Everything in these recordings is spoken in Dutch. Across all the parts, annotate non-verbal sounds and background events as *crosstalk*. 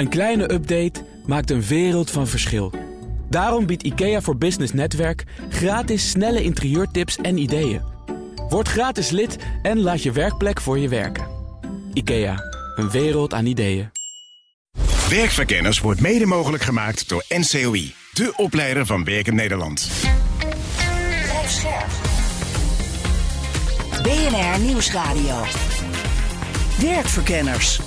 Een kleine update maakt een wereld van verschil. Daarom biedt IKEA voor Business Netwerk gratis snelle interieurtips en ideeën. Word gratis lid en laat je werkplek voor je werken. IKEA, een wereld aan ideeën. Werkverkenners wordt mede mogelijk gemaakt door NCOI, de opleider van Werken Nederland. BNR Nieuwsradio. Werkverkenners.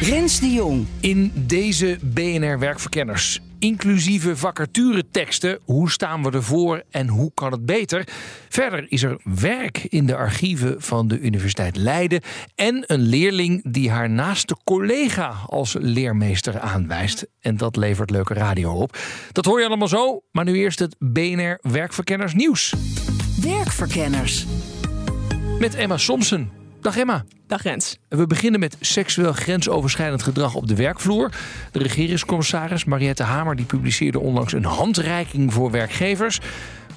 Rens de Jong. In deze BNR Werkverkenners. Inclusieve vacatureteksten. Hoe staan we ervoor en hoe kan het beter? Verder is er werk in de archieven van de Universiteit Leiden. En een leerling die haar naaste collega als leermeester aanwijst. En dat levert leuke radio op. Dat hoor je allemaal zo. Maar nu eerst het BNR Werkverkenners nieuws. Werkverkenners. Met Emma Somsen. Dag Emma. Dag Rens. We beginnen met seksueel grensoverschrijdend gedrag op de werkvloer. De regeringscommissaris Mariette Hamer die publiceerde onlangs een handreiking voor werkgevers.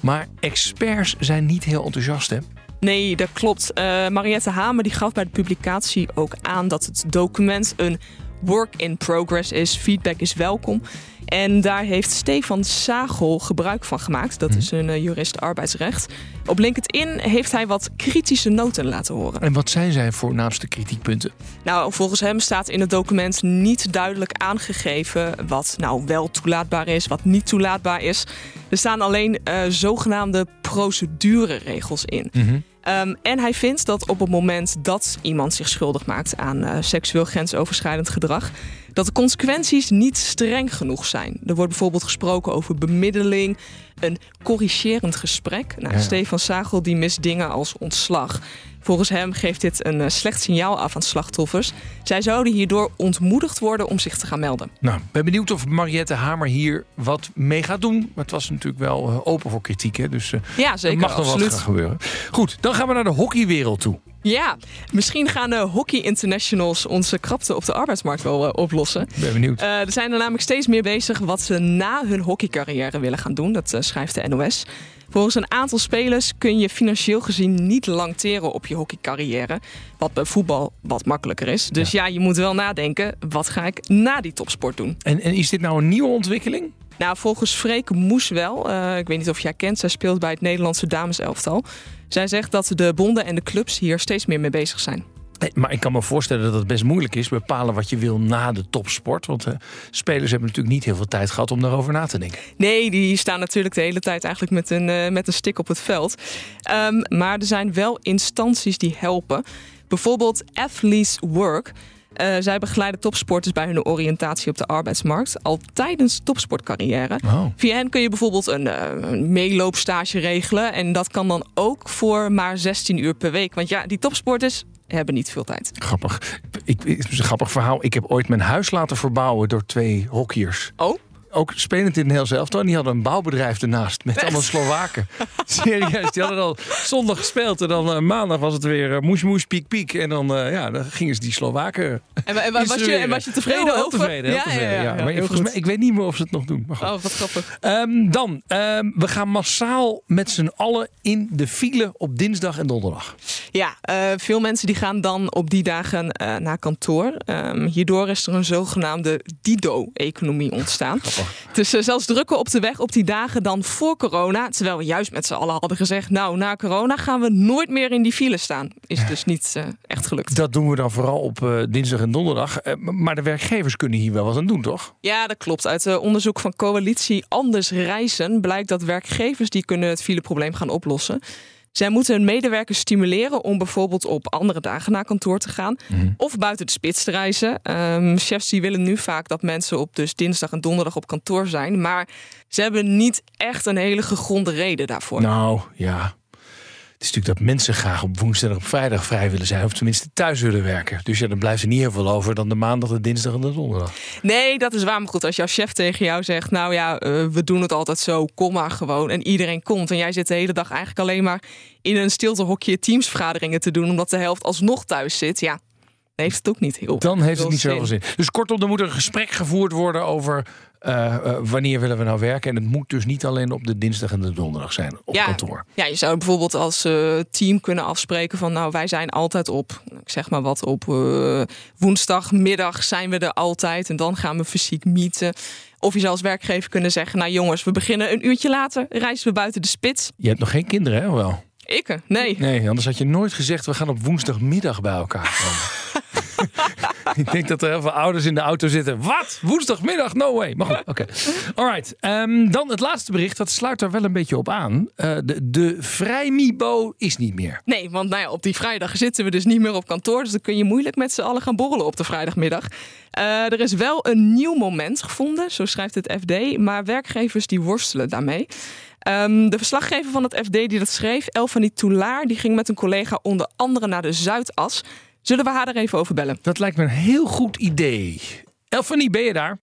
Maar experts zijn niet heel enthousiast, hè? Nee, dat klopt. Uh, Mariette Hamer die gaf bij de publicatie ook aan dat het document een work in progress is. Feedback is welkom. En daar heeft Stefan Sagel gebruik van gemaakt. Dat is een uh, jurist arbeidsrecht. Op LinkedIn heeft hij wat kritische noten laten horen. En wat zijn zijn voornaamste kritiekpunten? Nou, volgens hem staat in het document niet duidelijk aangegeven wat nou wel toelaatbaar is, wat niet toelaatbaar is. Er staan alleen uh, zogenaamde procedureregels in. Mhm. Um, en hij vindt dat op het moment dat iemand zich schuldig maakt aan uh, seksueel grensoverschrijdend gedrag, dat de consequenties niet streng genoeg zijn. Er wordt bijvoorbeeld gesproken over bemiddeling, een corrigerend gesprek. Nou, Ja. Stefan Sagel die mist dingen als ontslag. Volgens hem geeft dit een uh, slecht signaal af aan slachtoffers. Zij zouden hierdoor ontmoedigd worden om zich te gaan melden. Nou, ben benieuwd of Mariette Hamer hier wat mee gaat doen. Maar het was natuurlijk wel eh, open voor kritiek, hè? dus uh, Ja, zeker. er mag nog wat gaan gebeuren. Goed, dan gaan we naar de hockeywereld toe. Ja, misschien gaan de hockey internationals onze krapte op de arbeidsmarkt wel uh, oplossen. Ben benieuwd. Uh, er zijn er namelijk steeds meer bezig wat ze na hun hockeycarrière willen gaan doen. Dat uh, schrijft de NOS. Volgens een aantal spelers kun je financieel gezien niet lang teren op je hockeycarrière. Wat bij voetbal wat makkelijker is. Dus ja, ja je moet wel nadenken, wat ga ik na die topsport doen? En, en is dit nou een nieuwe ontwikkeling? Nou, volgens Freek Moes wel. Uh, ik weet niet of jij kent. Zij speelt bij het Nederlandse dameselftal. Zij zegt dat de bonden en de clubs hier steeds meer mee bezig zijn. Nee, maar ik kan me voorstellen dat het best moeilijk is bepalen wat je wil na de topsport. Want uh, spelers hebben natuurlijk niet heel veel tijd gehad om daarover na te denken. Nee, die staan natuurlijk de hele tijd eigenlijk met een, uh, met een stick op het veld. Um, maar er zijn wel instanties die helpen. Bijvoorbeeld Athletes Work. Uh, zij begeleiden topsporters bij hun oriëntatie op de arbeidsmarkt al tijdens topsportcarrière. Oh. Via hen kun je bijvoorbeeld een, uh, een meeloopstage regelen. En dat kan dan ook voor maar 16 uur per week. Want ja, die topsporters hebben niet veel tijd. Grappig. Ik, het is een grappig verhaal. Ik heb ooit mijn huis laten verbouwen door twee hockeyers. Oh? Ook spelend in het heel zelf. Die hadden een bouwbedrijf ernaast met allemaal Slowaken. *laughs* Serieus, die hadden al zondag gespeeld. En dan uh, maandag was het weer uh, moes moes, piek piek. En dan, uh, ja, dan gingen ze die Slowaken En, en, was, je, en was je tevreden heel, heel over? Tevreden, heel ja, tevreden, ja, ja, ja. Maar volgens mij, ik weet niet meer of ze het nog doen. Maar goed. Oh, wat grappig. Um, dan, um, we gaan massaal met z'n allen in de file op dinsdag en donderdag. Ja, veel mensen die gaan dan op die dagen naar kantoor. Um, hierdoor is er een zogenaamde Dido-economie ontstaan. *laughs* Dus uh, zelfs drukken op de weg op die dagen dan voor corona. Terwijl we juist met z'n allen hadden gezegd... nou, na corona gaan we nooit meer in die file staan. Is dus niet uh, echt gelukt. Dat doen we dan vooral op uh, dinsdag en donderdag. Maar de werkgevers kunnen hier wel wat aan doen, toch? Ja, dat klopt. Uit onderzoek van coalitie Anders Reizen... blijkt dat werkgevers die kunnen het fileprobleem gaan oplossen... Zij moeten hun medewerkers stimuleren om bijvoorbeeld op andere dagen naar kantoor te gaan. Mhm. Of buiten de spits te reizen. Um, chefs die willen nu vaak dat mensen op dus dinsdag en donderdag op kantoor zijn. Maar ze hebben niet echt een hele gegronde reden daarvoor. Nou ja. Het is natuurlijk dat mensen graag op woensdag en op vrijdag vrij willen zijn. Of tenminste thuis willen werken. Dus ja, dan blijft er niet heel veel over dan de maandag, de dinsdag en de donderdag. Nee, dat is waar. Maar goed, als jouw chef tegen jou zegt... nou ja, uh, we doen het altijd zo, kom maar gewoon. En iedereen komt. En jij zit de hele dag eigenlijk alleen maar... in een stiltehokje teamsvergaderingen te doen... omdat de helft alsnog thuis zit. Ja, heeft het ook niet heel Dan heeft het niet zoveel zin. Dus kortom, er moet een gesprek gevoerd worden over eh, eh, wanneer willen we nou werken. En het moet dus niet alleen op de dinsdag en de donderdag zijn op Ja. kantoor. Ja, je zou bijvoorbeeld als eh, team kunnen afspreken van nou wij zijn altijd op, ik zeg maar wat, op woensdagmiddag zijn we er altijd en dan gaan we fysiek meeten. Of je zou als werkgever kunnen zeggen, nou jongens, we beginnen een uurtje later, reizen we buiten de spits. Je hebt nog geen kinderen, hè? Wel. Ik? Nee. Nee, anders had je nooit gezegd we gaan op woensdagmiddag bij elkaar komen. *laughs* *laughs* Ik denk dat er heel veel ouders in de auto zitten. Wat? Woensdagmiddag? No way. Maar goed, oké. Alright. ehm, dan het laatste bericht. Dat sluit er wel een beetje op aan. Eh, de, de vrijmibo is niet meer. Nee, want nou ja, op die vrijdag zitten we dus niet meer op kantoor. Dus dan kun je moeilijk met z'n allen gaan borrelen op de vrijdagmiddag. Eh, er is wel een nieuw moment gevonden, zo schrijft het FD. Maar werkgevers die worstelen daarmee. Ehm, de verslaggever van het FD die dat schreef, Elfanie Toulaar, die ging met een collega onder andere naar de Zuidas. Zullen we haar er even over bellen? Dat lijkt me een heel goed idee. Elfanie, ben je daar?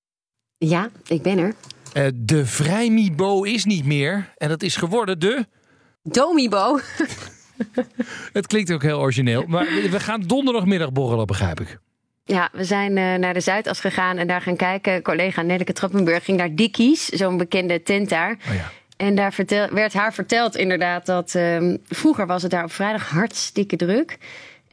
Ja, ik ben er. Eh, de vrijmibo is niet meer. En dat is geworden de... Domibo. *laughs* Het klinkt ook heel origineel. Maar we gaan donderdagmiddag borrelen, begrijp ik. Ja, we zijn eh, naar de Zuidas gegaan en daar gaan kijken. Collega Nelleke Trappenburg ging naar Dickies, zo'n bekende tent daar. Oh ja. En daar vertel, werd haar verteld inderdaad dat ehm, vroeger was het daar op vrijdag hartstikke druk.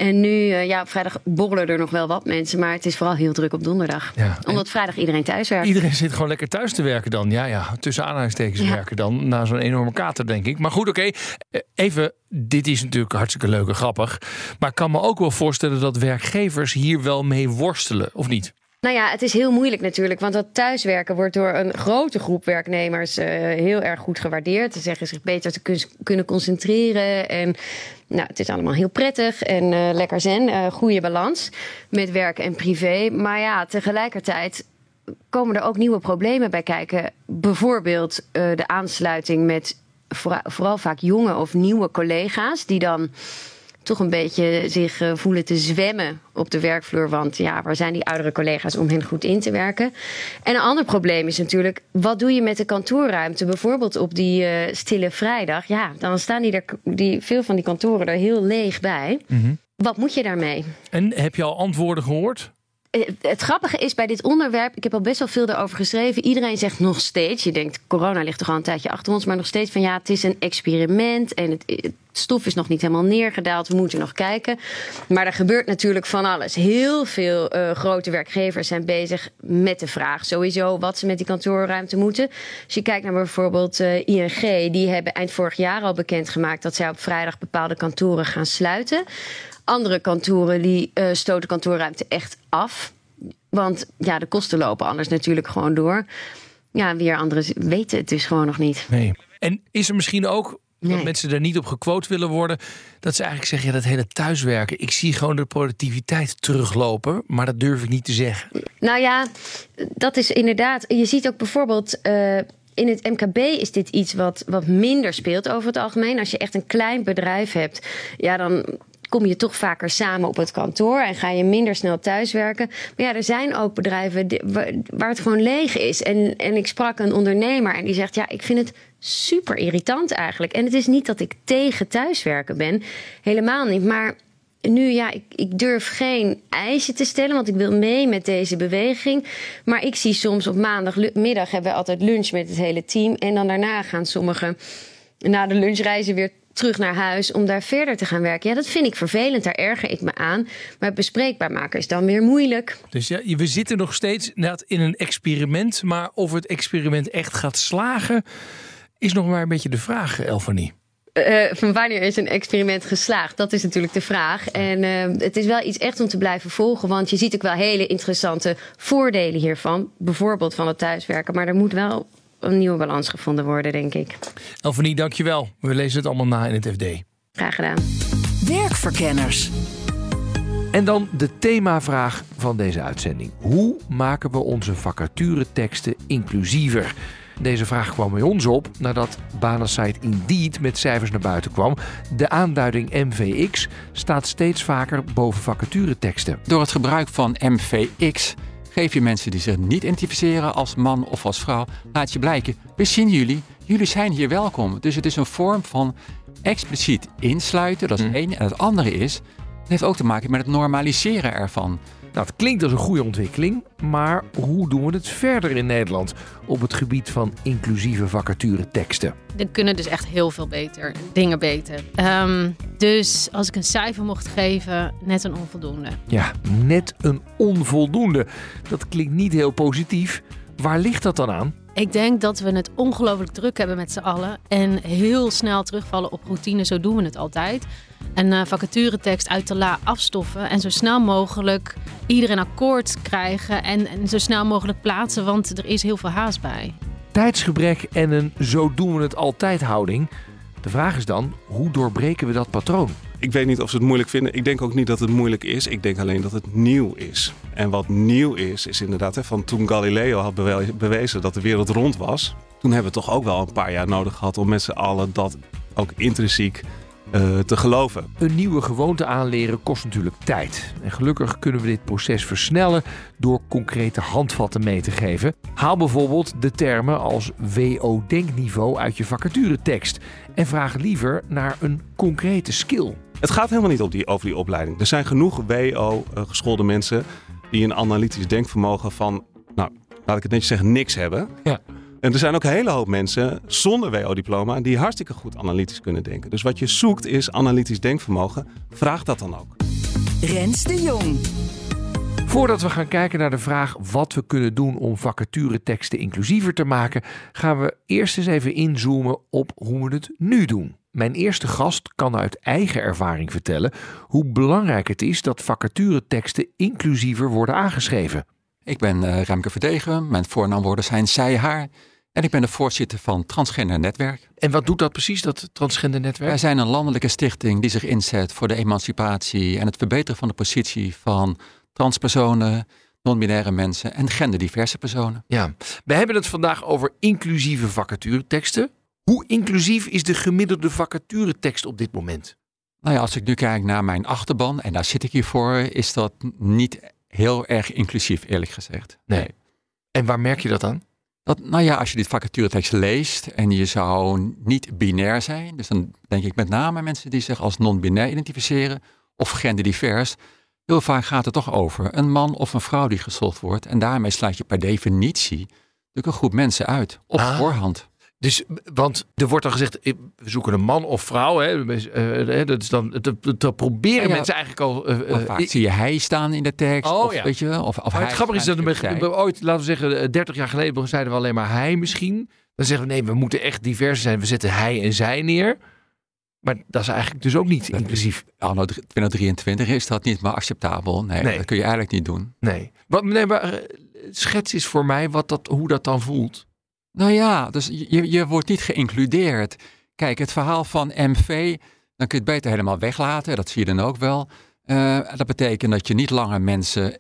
En nu, eh, ja, op vrijdag borrelen er nog wel wat mensen, maar het is vooral heel druk op donderdag. Ja, Omdat vrijdag iedereen thuis werkt. Iedereen zit gewoon lekker thuis te werken dan. Ja, ja, tussen aanhalingstekens Ja. werken dan. Na zo'n enorme kater, denk ik. Maar goed, oké. Eh, Even, dit is natuurlijk hartstikke leuk en grappig. Maar ik kan me ook wel voorstellen dat werkgevers hier wel mee worstelen, of niet? Nou ja, het is heel moeilijk natuurlijk. Want dat thuiswerken wordt door een grote groep werknemers eh, heel erg goed gewaardeerd. Ze zeggen zich beter te kun- kunnen concentreren. En nou, het is allemaal heel prettig en eh, lekker zen. eh goede balans met werk en privé. Maar ja, tegelijkertijd komen er ook nieuwe problemen bij kijken. Bijvoorbeeld de aansluiting met vooral vaak jonge of nieuwe collega's die dan toch een beetje zich eh, voelen te zwemmen op de werkvloer. Want ja, waar zijn die oudere collega's om hen goed in te werken? En een ander probleem is natuurlijk, wat doe je met de kantoorruimte? Bijvoorbeeld op die eh, stille vrijdag. Ja, dan staan die er, die, veel van die kantoren er heel leeg bij. Wat moet je daarmee? En heb je al antwoorden gehoord? Eh, Het grappige is bij dit onderwerp, ik heb al best wel veel erover geschreven. Iedereen zegt nog steeds, je denkt corona ligt toch al een tijdje achter ons, maar nog steeds van ja, het is een experiment en het, stof is nog niet helemaal neergedaald, we moeten nog kijken. Maar er gebeurt natuurlijk van alles. Heel veel eh, grote werkgevers zijn bezig met de vraag sowieso wat ze met die kantoorruimte moeten. Als je kijkt naar bijvoorbeeld eh, ING, die hebben eind vorig jaar al bekendgemaakt dat zij op vrijdag bepaalde kantoren gaan sluiten. Andere kantoren die eh, stoten kantoorruimte echt af. Want ja, de kosten lopen anders natuurlijk gewoon door. Ja, weer anderen weten het dus gewoon nog niet. Nee. En is er misschien ook dat Nee. mensen er niet op gequote willen worden, dat ze eigenlijk zeggen: ja, dat hele thuiswerken, ik zie gewoon de productiviteit teruglopen, maar dat durf ik niet te zeggen. Nou ja, dat is inderdaad. Je ziet ook bijvoorbeeld. eh, in het MKB is dit iets wat, wat minder speelt over het algemeen. Als je echt een klein bedrijf hebt, ja, dan kom je toch vaker samen op het kantoor en ga je minder snel thuiswerken. Maar ja, er zijn ook bedrijven waar het gewoon leeg is. En, en ik sprak een ondernemer en die zegt: Ja, ik vind het super irritant eigenlijk. En het is niet dat ik tegen thuiswerken ben, helemaal niet. Maar nu, ja, ik, ik durf geen eisen te stellen, want ik wil mee met deze beweging. Maar ik zie soms op maandagmiddag hebben we altijd lunch met het hele team. En dan daarna gaan sommigen na de lunchreizen weer terug naar huis om daar verder te gaan werken. Ja, dat vind ik vervelend, daar erger ik me aan. Maar bespreekbaar maken is dan weer moeilijk. Dus ja, we zitten nog steeds in een experiment, maar of het experiment echt gaat slagen, is nog maar een beetje de vraag, Elfanie. Eh, van wanneer is een experiment geslaagd? Dat is natuurlijk de vraag. En eh, het is wel iets echt om te blijven volgen. Want je ziet ook wel hele interessante voordelen hiervan. Bijvoorbeeld van het thuiswerken. Maar er moet wel een nieuwe balans gevonden worden, denk ik. Elfanie, dankjewel. We lezen het allemaal na in het FD. Graag gedaan. Werkverkenners. En dan de themavraag van deze uitzending. Hoe maken we onze vacatureteksten inclusiever? Deze vraag kwam bij ons op nadat banensite Indeed met cijfers naar buiten kwam. De aanduiding MVX staat steeds vaker boven vacatureteksten. Door het gebruik van MVX geef je mensen die zich niet identificeren als man of als vrouw, laat je blijken, we zien jullie, jullie zijn hier welkom. Dus het is een vorm van expliciet insluiten, dat is het ene. En het andere is, Het heeft ook te maken met het normaliseren ervan. Nou, het klinkt als een goede ontwikkeling, maar hoe doen we het verder in Nederland op het gebied van inclusieve vacatureteksten? Er kunnen dus echt heel veel beter, dingen beter. Ehm, dus als ik een cijfer mocht geven, net een onvoldoende. Ja, net een onvoldoende. Dat klinkt niet heel positief. Waar ligt dat dan aan? Ik denk dat we het ongelooflijk druk hebben met z'n allen. En heel snel terugvallen op routine. Zo doen we het altijd. Een uh, vacaturetekst uit de la afstoffen. En zo snel mogelijk iedereen akkoord krijgen. En, en zo snel mogelijk plaatsen. Want er is heel veel haast bij. Tijdsgebrek en een zo doen we het altijd houding. De vraag is dan, hoe doorbreken we dat patroon? Ik weet niet of ze het moeilijk vinden. Ik denk ook niet dat het moeilijk is. Ik denk alleen dat het nieuw is. En wat nieuw is, is inderdaad hè, van toen Galileo had bewezen dat de wereld rond was. Toen hebben we toch ook wel een paar jaar nodig gehad om met z'n allen dat ook intrinsiek uh, te geloven. Een nieuwe gewoonte aanleren kost natuurlijk tijd. En gelukkig kunnen we dit proces versnellen door concrete handvatten mee te geven. Haal bijvoorbeeld de termen als WO-denkniveau uit je vacaturetekst en vraag liever naar een concrete skill. Het gaat helemaal niet op die, over die opleiding. Er zijn genoeg WO-geschoolde mensen die een analytisch denkvermogen van, nou, laat ik het netjes zeggen, niks hebben. Ja. En er zijn ook een hele hoop mensen zonder WO-diploma die hartstikke goed analytisch kunnen denken. Dus wat je zoekt is analytisch denkvermogen. Vraag dat dan ook. Rens de Jong. Voordat we gaan kijken naar de vraag wat we kunnen doen om vacatureteksten inclusiever te maken, gaan we eerst eens even inzoomen op hoe we het nu doen. Mijn eerste gast kan uit eigen ervaring vertellen hoe belangrijk het is dat vacatureteksten inclusiever worden aangeschreven. Ik ben uh, Remke Verdegen, mijn voornaamwoorden zijn zij, haar. En ik ben de voorzitter van Transgender Netwerk. En wat doet dat precies, dat Transgender Netwerk? Wij zijn een landelijke stichting die zich inzet voor de emancipatie en het verbeteren van de positie van transpersonen, non-binaire mensen en genderdiverse personen. Ja, we hebben het vandaag over inclusieve vacatureteksten. Hoe inclusief is de gemiddelde vacaturetekst op dit moment? Nou ja, als ik nu kijk naar mijn achterban, en daar zit ik hier voor, is dat niet heel erg inclusief, eerlijk gezegd. Nee. En waar merk je dat aan? Dat, nou ja, als je dit vacaturetekst leest en je zou niet binair zijn, dus dan denk ik met name mensen die zich als non-binair identificeren of genderdivers, heel vaak gaat het toch over een man of een vrouw die gezocht wordt en daarmee sluit je per definitie natuurlijk een groep mensen uit op Ah. voorhand. Dus, want er wordt dan gezegd, eh, we zoeken een man of vrouw. Hè? Eh, eh, Dat is dan, dat, proberen Ja, ja. mensen eigenlijk al... eh, vaak zie je hij staan in de tekst, Oh, of ja. weet je wel, of, of maar het grappige is dat we, ooit, laten we zeggen, eh, 30 jaar geleden zeiden we alleen maar hij misschien. Dan zeggen we nee, we moeten echt divers zijn. We zetten hij en zij neer. Maar dat is eigenlijk dus ook niet inclusief. Anno 2023 is dat niet meer acceptabel. Nee, Nee. dat kun je eigenlijk niet doen. Nee. Wat, nee maar, schets is voor mij wat dat, hoe dat dan voelt. Nou ja, dus je, je wordt niet geïncludeerd. Kijk, het verhaal van MV, dan kun je het beter helemaal weglaten. Dat zie je dan ook wel. Eh, dat betekent dat je niet langer mensen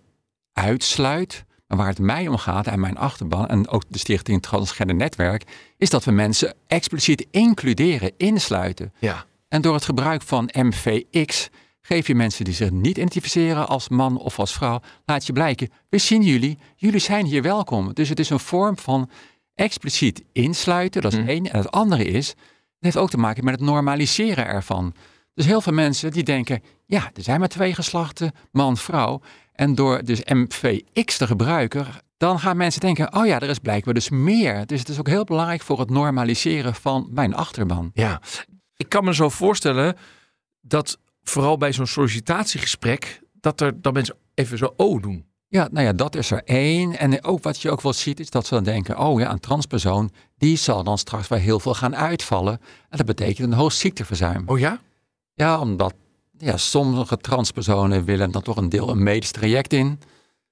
uitsluit. Maar waar het mij om gaat en mijn achterban en ook de stichting Transgender Netwerk, is dat we mensen expliciet includeren, insluiten. Ja. En door het gebruik van MVX geef je mensen die zich niet identificeren als man of als vrouw, laat je blijken, we zien jullie, jullie zijn hier welkom. Dus het is een vorm van expliciet insluiten, dat is Mhm. één. En het andere is, het heeft ook te maken met het normaliseren ervan. Dus heel veel mensen die denken, ja, er zijn maar twee geslachten, man, vrouw. En door dus MVX te gebruiken, dan gaan mensen denken, oh ja, er is blijkbaar dus meer. Dus het is ook heel belangrijk voor het normaliseren van mijn achterban. Ja, ik kan me zo voorstellen dat vooral bij zo'n sollicitatiegesprek, dat er dan mensen even zo oh doen. Ja, nou ja, dat is er één. En ook wat je ook wel ziet, is dat ze dan denken: oh ja, een transpersoon, die zal dan straks wel heel veel gaan uitvallen. En dat betekent een hoog ziekteverzuim. Oh ja? Ja, omdat ja, sommige transpersonen willen dan toch een deel een medisch traject in.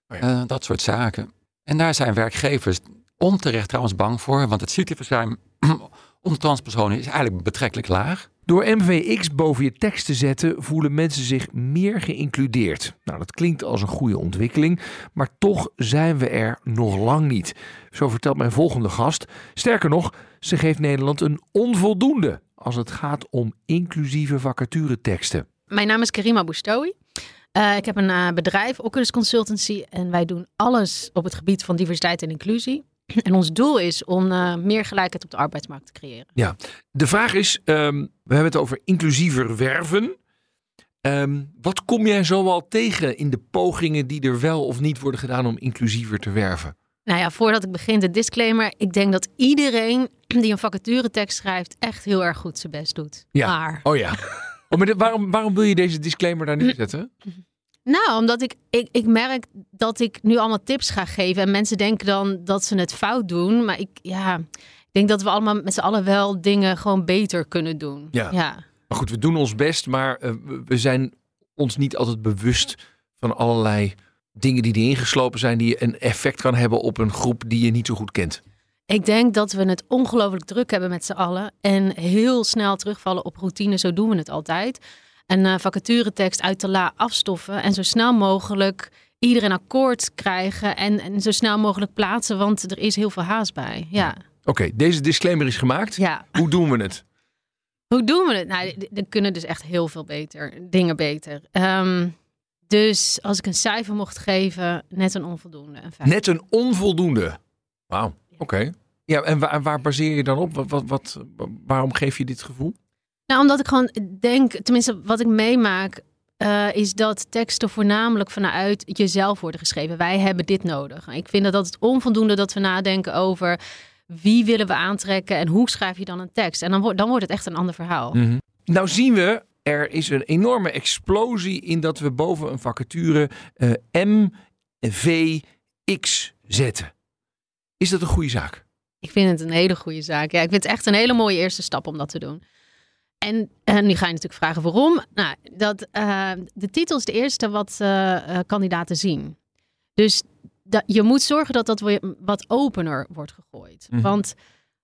Oh ja. Eh, dat soort zaken. En daar zijn werkgevers onterecht trouwens bang voor, want het ziekteverzuim *clears throat* onder transpersonen is eigenlijk betrekkelijk laag. Door MVX boven je tekst te zetten voelen mensen zich meer geïncludeerd. Nou, dat klinkt als een goede ontwikkeling, maar toch zijn we er nog lang niet. Zo vertelt mijn volgende gast. Sterker nog, ze geeft Nederland een onvoldoende als het gaat om inclusieve vacatureteksten. Mijn naam is Karima Boustoui. Eh, ik heb een eh, bedrijf, Oculus Consultancy. En wij doen alles op het gebied van diversiteit en inclusie. *laughs* En ons doel is om eh, meer gelijkheid op de arbeidsmarkt te creëren. De vraag is, ehm, we hebben het over inclusiever werven. Ehm, wat kom jij zoal tegen in de pogingen die er wel of niet worden gedaan om inclusiever te werven? Nou ja, voordat ik begin, de disclaimer. Ik denk dat iedereen *clears throat* die een vacaturetekst schrijft echt heel erg goed zijn best doet. Ja. Maar, Oh ja. *laughs* Oh, maar waarom, waarom wil je deze disclaimer daar neerzetten? *clears throat* nou, omdat ik, ik, ik merk dat ik nu allemaal tips ga geven. En mensen denken dan dat ze het fout doen. Maar ik, ja, ik denk dat we allemaal met z'n allen wel dingen gewoon beter kunnen doen. Ja. ja. Maar goed, we doen ons best, maar eh, we- we zijn ons niet altijd bewust van allerlei dingen die erin geslopen zijn, die een effect kan hebben op een groep die je niet zo goed kent. Ik denk dat we het ongelooflijk druk hebben met z'n allen. En heel snel terugvallen op routine. Zo doen we het altijd. Een eh, vacaturetekst uit de la afstoffen. En zo snel mogelijk iedereen akkoord krijgen. En, en zo snel mogelijk plaatsen. Want er is heel veel haast bij. Ja. Oké, deze disclaimer is gemaakt. ja. Hoe doen we het? *laughs* Hoe doen we het? Nou, er kunnen dus echt heel veel beter. Dingen beter. Ehm, dus als ik een cijfer mocht geven, net een onvoldoende. Een. Net een onvoldoende. Wauw, oké. Ja, en waar, waar baseer je dan op? Wat, wat, wat, waarom geef je dit gevoel? Nou, omdat ik gewoon denk, tenminste wat ik meemaak, eh, is dat teksten voornamelijk vanuit jezelf worden geschreven. Wij hebben dit nodig. Ik vind dat het onvoldoende dat we nadenken over wie willen we aantrekken en hoe schrijf je dan een tekst. En dan, wordt dan wordt het echt een ander verhaal. Nou zien we, er is een enorme explosie in dat we boven een vacature eh, MVX zetten. Is dat een goede zaak? Ik vind het een hele goede zaak. Ja, ik vind het echt een hele mooie eerste stap om dat te doen. En, en nu ga je natuurlijk vragen waarom. Nou, dat, eh, de titel is de eerste wat eh, eh, kandidaten zien. Dus dat, je moet zorgen dat dat wat opener wordt gegooid. Mhm. Want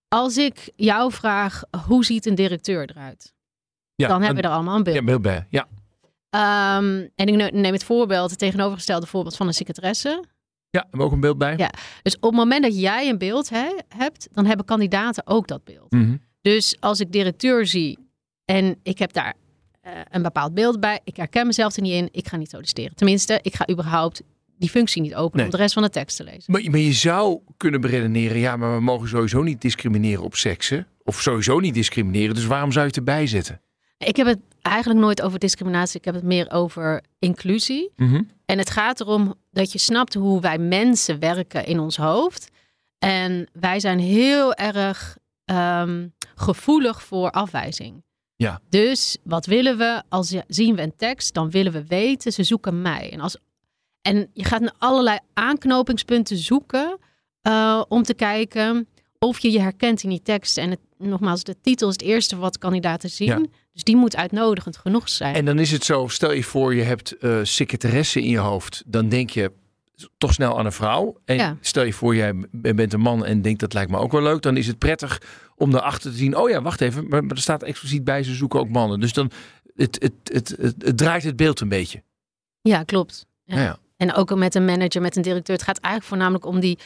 als ik jou vraag, hoe ziet een directeur eruit? Ja, dan hebben we er allemaal een beeld. Ja, beeld bij. Ja, Ehm, en ik ne- neem het voorbeeld, het tegenovergestelde voorbeeld van een secretaresse. ja hebben we ook een beeld bij. Ja. Dus op het moment dat jij een beeld hebt, dan hebben kandidaten ook dat beeld. Mhm. Dus als ik directeur zie en ik heb daar eh, een bepaald beeld bij, ik herken mezelf er niet in, ik ga niet solliciteren. Tenminste, ik ga überhaupt die functie niet openen Nee. om de rest van de tekst te lezen. Maar, maar je zou kunnen beredeneren, ja, maar we mogen sowieso niet discrimineren op seksen. Of sowieso niet discrimineren, dus waarom zou je het erbij zetten? Ik heb het eigenlijk nooit over discriminatie, ik heb het meer over inclusie. En het gaat erom dat je snapt hoe wij mensen werken in ons hoofd. En wij zijn heel erg ehm, gevoelig voor afwijzing. Ja. Dus wat willen we? Als zien we een tekst, dan willen we weten, ze zoeken mij. En, als, en je gaat naar allerlei aanknopingspunten zoeken eh, om te kijken of je je herkent in die tekst. En het, nogmaals, de titel is het eerste wat kandidaten zien. Ja. Dus die moet uitnodigend genoeg zijn. En dan is het zo, stel je voor je hebt eh secretaresse in je hoofd. Dan denk je toch snel aan een vrouw. En Ja. stel je voor jij bent een man en denkt dat lijkt me ook wel leuk. Dan is het prettig om daarachter te zien. Oh ja, wacht even. Maar, maar er staat expliciet bij ze zoeken ook mannen. Dus dan het, het, het, het, het draait het beeld een beetje. Ja, klopt. Ja. Nou ja. En ook met een manager, met een directeur. Het gaat eigenlijk voornamelijk om die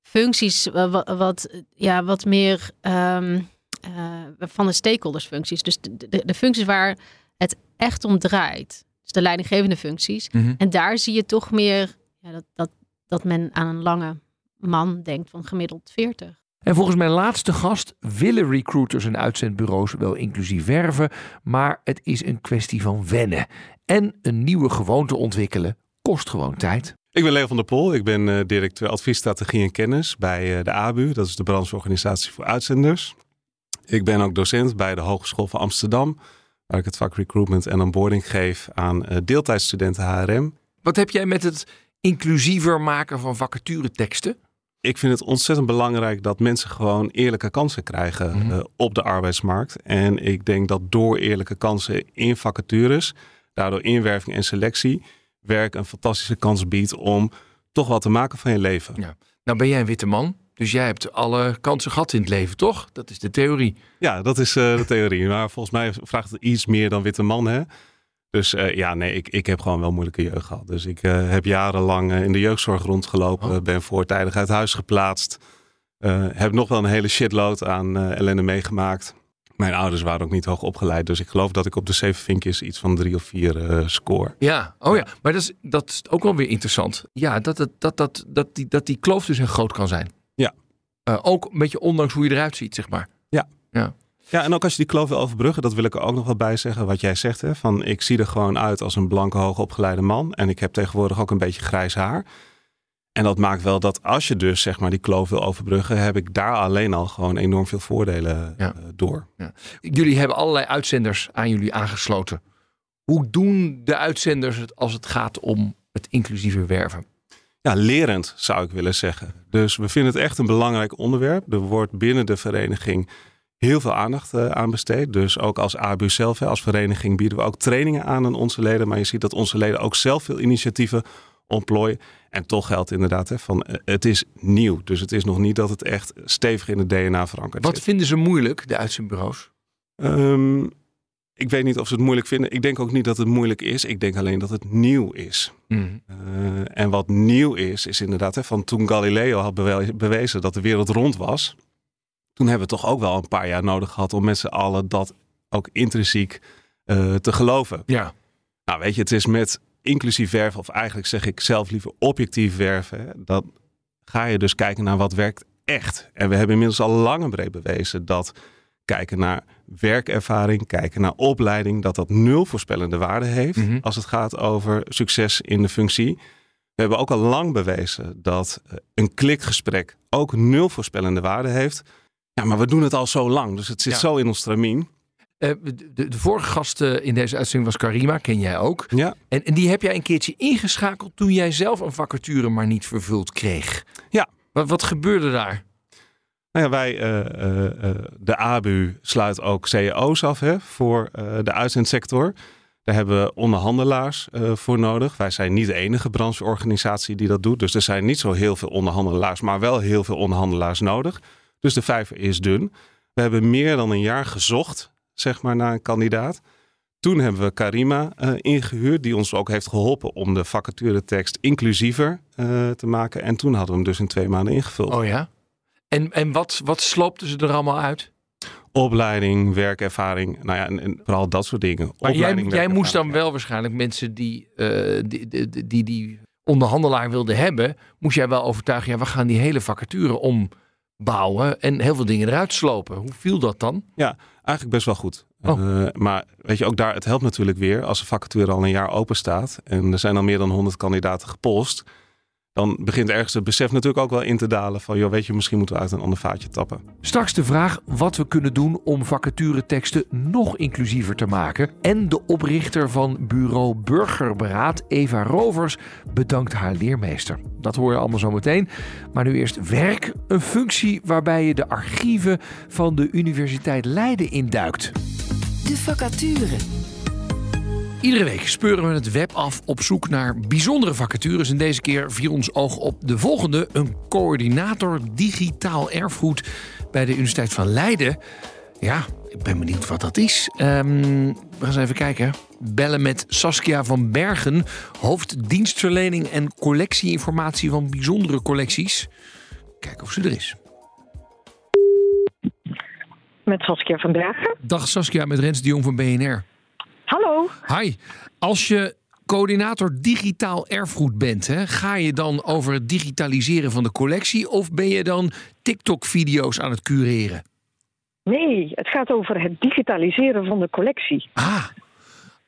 functies wat, wat, ja, wat meer ehm, eh, van de stakeholders functies. Dus de, de, de functies waar het echt om draait. Dus de leidinggevende functies. Mhm. En daar zie je toch meer ja, dat, dat, dat men aan een lange man denkt van gemiddeld 40. En volgens mijn laatste gast willen recruiters en uitzendbureaus wel inclusief werven, maar het is een kwestie van wennen. En een nieuwe gewoonte ontwikkelen kost gewoon tijd. Ik ben Leo van der Pol. Ik ben eh, directeur adviesstrategie en kennis bij eh, de ABU. Dat is de brancheorganisatie voor uitzenders. Ik ben ook docent bij de Hogeschool van Amsterdam. Waar ik het vak recruitment en onboarding geef aan eh, deeltijdstudenten HRM. Wat heb jij met het inclusiever maken van vacatureteksten? Ik vind het ontzettend belangrijk dat mensen gewoon eerlijke kansen krijgen Mhm. eh, op de arbeidsmarkt. En ik denk dat door eerlijke kansen in vacatures, daardoor inwerving en selectie, werk een fantastische kans biedt om toch wat te maken van je leven. Ja. Nou ben jij een witte man, dus jij hebt alle kansen gehad in het leven, toch? Dat is de theorie. Ja, dat is eh, de theorie. Maar volgens mij vraagt het iets meer dan witte man, hè? Dus eh, ja, nee, ik, ik heb gewoon wel moeilijke jeugd gehad. Dus ik eh, heb jarenlang eh, in de jeugdzorg rondgelopen. Oh. Ben voortijdig uit huis geplaatst. Heb nog wel een hele shitload aan ellende meegemaakt. Mijn ouders waren ook niet hoog opgeleid. Dus ik geloof dat ik op de zeven vinkjes iets van drie of vier score. Ja, oh ja, maar dat is, dat is ook wel weer interessant. Ja, dat, dat, dat, dat, dat, die, dat die kloof dus heel groot kan zijn. Ja. Ook een beetje ondanks hoe je eruit ziet, zeg maar. Ja. ja. Ja, en ook als je die kloof wil overbruggen, dat wil ik er ook nog wel bij zeggen. Wat jij zegt, hè, van ik zie er gewoon uit als een blanke, hoogopgeleide man. En ik heb tegenwoordig ook een beetje grijs haar. En dat maakt wel dat als je dus zeg maar die kloof wil overbruggen, heb ik daar alleen al gewoon enorm veel voordelen Ja. eh, door. Jullie hebben allerlei uitzenders aan jullie aangesloten. Hoe doen de uitzenders het als het gaat om het inclusieve werven? Ja, lerend zou ik willen zeggen. Dus we vinden het echt een belangrijk onderwerp. Er wordt binnen de vereniging heel veel aandacht eh, aan besteed. Dus ook als ABU zelf, als vereniging, bieden we ook trainingen aan aan onze leden. Maar je ziet dat onze leden ook zelf veel initiatieven ontplooien. En toch geldt inderdaad, hè, van, eh, het is nieuw. Dus het is nog niet dat het echt stevig in het DNA verankerd Wat zit. vinden ze moeilijk, de uitzendbureaus? Ehm, ik weet niet of ze het moeilijk vinden. Ik denk ook niet dat het moeilijk is. Ik denk alleen dat het nieuw is. Mhm. Eh, en wat nieuw is, is inderdaad hè, van toen Galileo had bewe- bewezen dat de wereld rond was. Toen hebben we toch ook wel een paar jaar nodig gehad om met z'n allen dat ook intrinsiek eh, te geloven. Ja. Nou, weet je, het is met inclusief werven, of eigenlijk zeg ik zelf liever objectief werven. hè, Dan ga je dus kijken naar wat werkt echt. En we hebben inmiddels al lang en breed bewezen dat kijken naar werkervaring, kijken naar opleiding, dat dat nul voorspellende waarde heeft Mhm. als het gaat over succes in de functie. We hebben ook al lang bewezen dat eh, een klikgesprek ook nul voorspellende waarde heeft. Ja, maar we doen het al zo lang, dus het zit Ja. zo in ons stramien. Eh, de, de, vorige gast eh, in deze uitzending was Karima, ken jij ook. Ja, En, en die heb jij een keertje ingeschakeld toen jij zelf een vacature maar niet vervuld kreeg. Ja. Wat, wat gebeurde daar? Nou ja, wij, eh, de ABU sluit ook CEO's af hè, voor de uitzendsector. Daar hebben we onderhandelaars voor nodig. Wij zijn niet de enige brancheorganisatie die dat doet. Dus er zijn niet zo heel veel onderhandelaars, maar wel heel veel onderhandelaars nodig. Dus de vijver is dun. We hebben meer dan een jaar gezocht, zeg maar, naar een kandidaat. Toen hebben we Karima eh, ingehuurd, die ons ook heeft geholpen om de vacaturetekst inclusiever eh, te maken. En toen hadden we hem dus in twee maanden ingevuld. Oh ja? En, en wat, wat sloopten ze er allemaal uit? opleiding, werkervaring, nou ja, en, en vooral dat soort dingen. Maar jij, Opleiding, jij moest dan wel waarschijnlijk mensen die, eh, die, die, die die onderhandelaar wilden hebben, moest jij wel overtuigen, ja, we gaan die hele vacature ombouwen en heel veel dingen eruit slopen. Hoe viel dat dan? Eigenlijk best wel goed. Oh. Eh, maar weet je, ook daar, het helpt natuurlijk weer als de vacature al een jaar open staat en er zijn al meer dan 100 kandidaten gepost. Dan begint ergens het besef natuurlijk ook wel in te dalen van, joh, weet je, misschien moeten we uit een ander vaatje tappen. Straks de vraag wat we kunnen doen om vacatureteksten nog inclusiever te maken. En de oprichter van bureau Burgerberaad, Eva Rovers, bedankt haar leermeester. Dat hoor je allemaal zo meteen. Maar nu eerst werk, een functie waarbij je de archieven van de Universiteit Leiden induikt. De vacature. Iedere week speuren we het web af op zoek naar bijzondere vacatures. En deze keer viel ons oog op de volgende: een coördinator digitaal erfgoed bij de Universiteit van Leiden. Ja, ik ben benieuwd wat dat is. Ehm, we gaan eens even kijken. Bellen met Saskia van Bergen, hoofd dienstverlening en collectieinformatie van bijzondere collecties. Kijken of ze er is. Met Saskia van Bergen. Dag Saskia met Rens de Jong van BNR. Hallo. Hi, als je coördinator digitaal erfgoed bent, hè, ga je dan over het digitaliseren van de collectie of ben je dan TikTok-video's aan het cureren? Nee, het gaat over het digitaliseren van de collectie. Ah,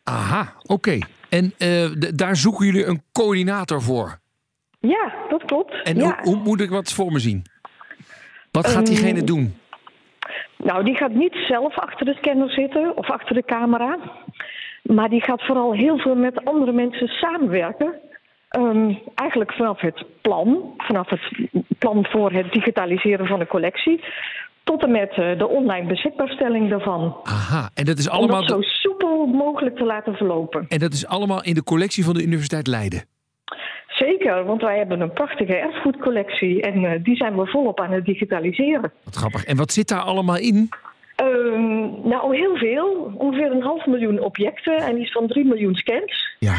aha, oké. En eh, daar zoeken jullie een coördinator voor. Ja, dat klopt. En ja. hoe, hoe moet ik wat voor me zien? Wat gaat Ehm, diegene doen? Nou, die gaat niet zelf achter de scanner zitten of achter de camera. Maar die gaat vooral heel veel met andere mensen samenwerken. Ehm, eigenlijk vanaf het plan, vanaf het plan voor het digitaliseren van de collectie, tot en met eh, de online beschikbaarstelling daarvan. Aha, en dat is Om allemaal, dat zo soepel mogelijk te laten verlopen. en dat is allemaal in de collectie van de Universiteit Leiden. Zeker, want wij hebben een prachtige erfgoedcollectie en eh, die zijn we volop aan het digitaliseren. Wat grappig. En wat zit daar allemaal in? Ehm, nou, heel veel. Ongeveer een half miljoen objecten en iets van 3 miljoen scans. Ja,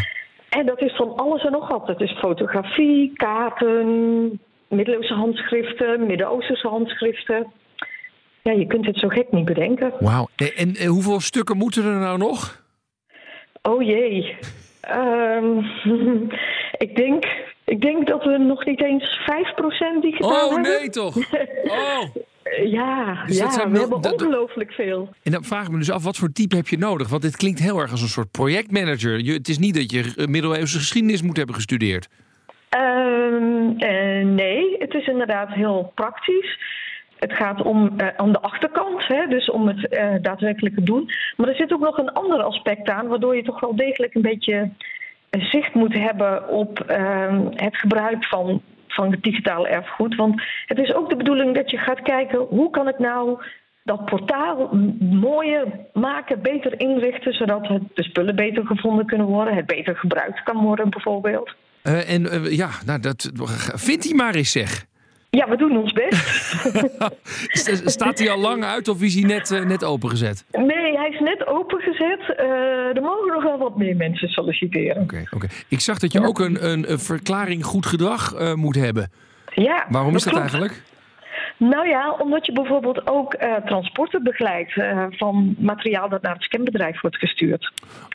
En dat is van alles en nog wat. Het is fotografie, kaarten, middeleeuwse handschriften, Midden-Oosterse handschriften. Ja, je kunt het zo gek niet bedenken. wauw. En, en, hoeveel stukken moeten er nou nog? Oh jee. Ehm, *laughs* ik, denk, ik denk dat we nog niet eens 5% digitaal Oh hebben. nee toch? Oh. *laughs* Ja, Dus dat ja zijn we hebben ongelooflijk veel. En dan vraag ik me dus af, wat voor type heb je nodig? Want dit klinkt heel erg als een soort projectmanager. Je, het is niet dat je eh, middeleeuwse geschiedenis moet hebben gestudeerd. Ehm, eh, nee, het is inderdaad heel praktisch. Het gaat om eh, aan de achterkant, hè, dus om het eh, daadwerkelijke doen. Maar er zit ook nog een ander aspect aan, waardoor je toch wel degelijk een beetje eh, zicht moet hebben op ehm, het gebruik van, van het digitale erfgoed. Want het is ook de bedoeling dat je gaat kijken hoe kan ik nou dat portaal mooier maken, beter inrichten, zodat de spullen beter gevonden kunnen worden, het beter gebruikt kan worden bijvoorbeeld. Eh, en eh, ja, nou, dat vindt hij maar eens zeg. Ja, we doen ons best. *laughs* Staat hij al lang uit of is hij net, eh, net opengezet? Nee, hij is net opengezet. Eh, er mogen nog wel wat meer mensen solliciteren. Oké, oké. Ik zag dat je ook een, een, een verklaring goed gedrag eh, moet hebben. Ja, Waarom is dat eigenlijk? Nou ja, omdat je bijvoorbeeld ook transporten begeleidt van materiaal dat naar het scanbedrijf wordt gestuurd.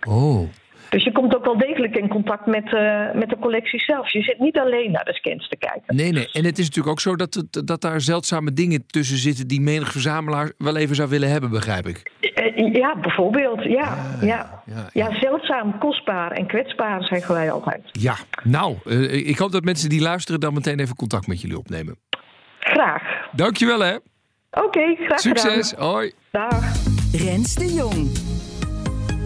Oh. Dus je komt ook wel degelijk in contact met, eh, met de collectie zelf. Je zit niet alleen naar de scans te kijken. Nee, nee. En het is natuurlijk ook zo dat, het, dat daar zeldzame dingen tussen zitten die menig verzamelaar wel even zou willen hebben, begrijp ik. Eh, ja, bijvoorbeeld. Ja, Ah, ja. Ja, zeldzaam, kostbaar en kwetsbaar zeggen wij altijd. Ja, nou, eh, ik hoop dat mensen die luisteren dan meteen even contact met jullie opnemen. Graag. Dankjewel hè. Oké, graag Succes. gedaan. Hoi. Dag. Rens de Jong.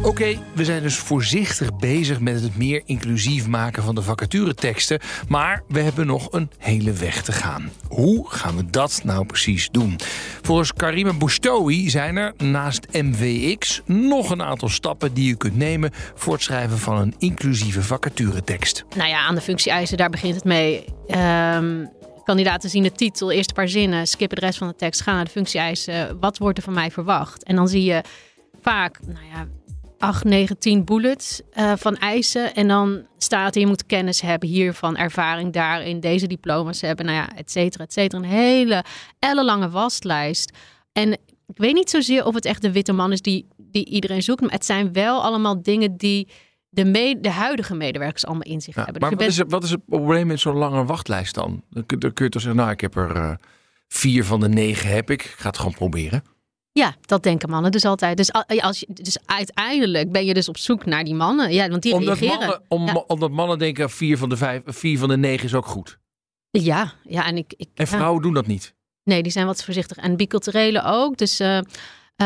Oké, we zijn dus voorzichtig bezig met het meer inclusief maken van de vacatureteksten. Maar we hebben nog een hele weg te gaan. Hoe gaan we dat nou precies doen? Volgens Karima Boustoui zijn er naast MVX nog een aantal stappen die je kunt nemen voor het schrijven van een inclusieve vacaturetekst. Nou ja, aan de functie-eisen, daar begint het mee. Ehm, kandidaten zien de titel, eerste paar zinnen, skippen de rest van de tekst, gaan naar de functie-eisen. Wat wordt er van mij verwacht? En dan zie je vaak, nou ja, 8, 9, 10 bullets eh, van eisen. En dan staat er, je moet kennis hebben hiervan, ervaring daarin, deze diploma's hebben, nou ja, et cetera, et cetera. Een hele ellenlange waslijst. En ik weet niet zozeer of het echt de witte man is die, die iedereen zoekt, maar het zijn wel allemaal dingen die de, me- de huidige medewerkers allemaal in zich Ja, hebben. maar Dus wat is, het, wat is het probleem met zo'n lange wachtlijst dan? Dan kun, dan kun je toch zeggen, nou ik heb er eh, vier van de negen heb ik. Ik ga het gewoon proberen. Ja, dat denken mannen dus altijd. Dus, als je, dus uiteindelijk ben je dus op zoek naar die mannen. Ja, want die Omdat reageren. mannen, om, ja. omdat mannen denken vier van de vijf, vier van de negen is ook goed. ja, ja, en ik... ik En ja. vrouwen doen dat niet. Nee, die zijn wat voorzichtig. En biculturele ook. Dus eh, eh,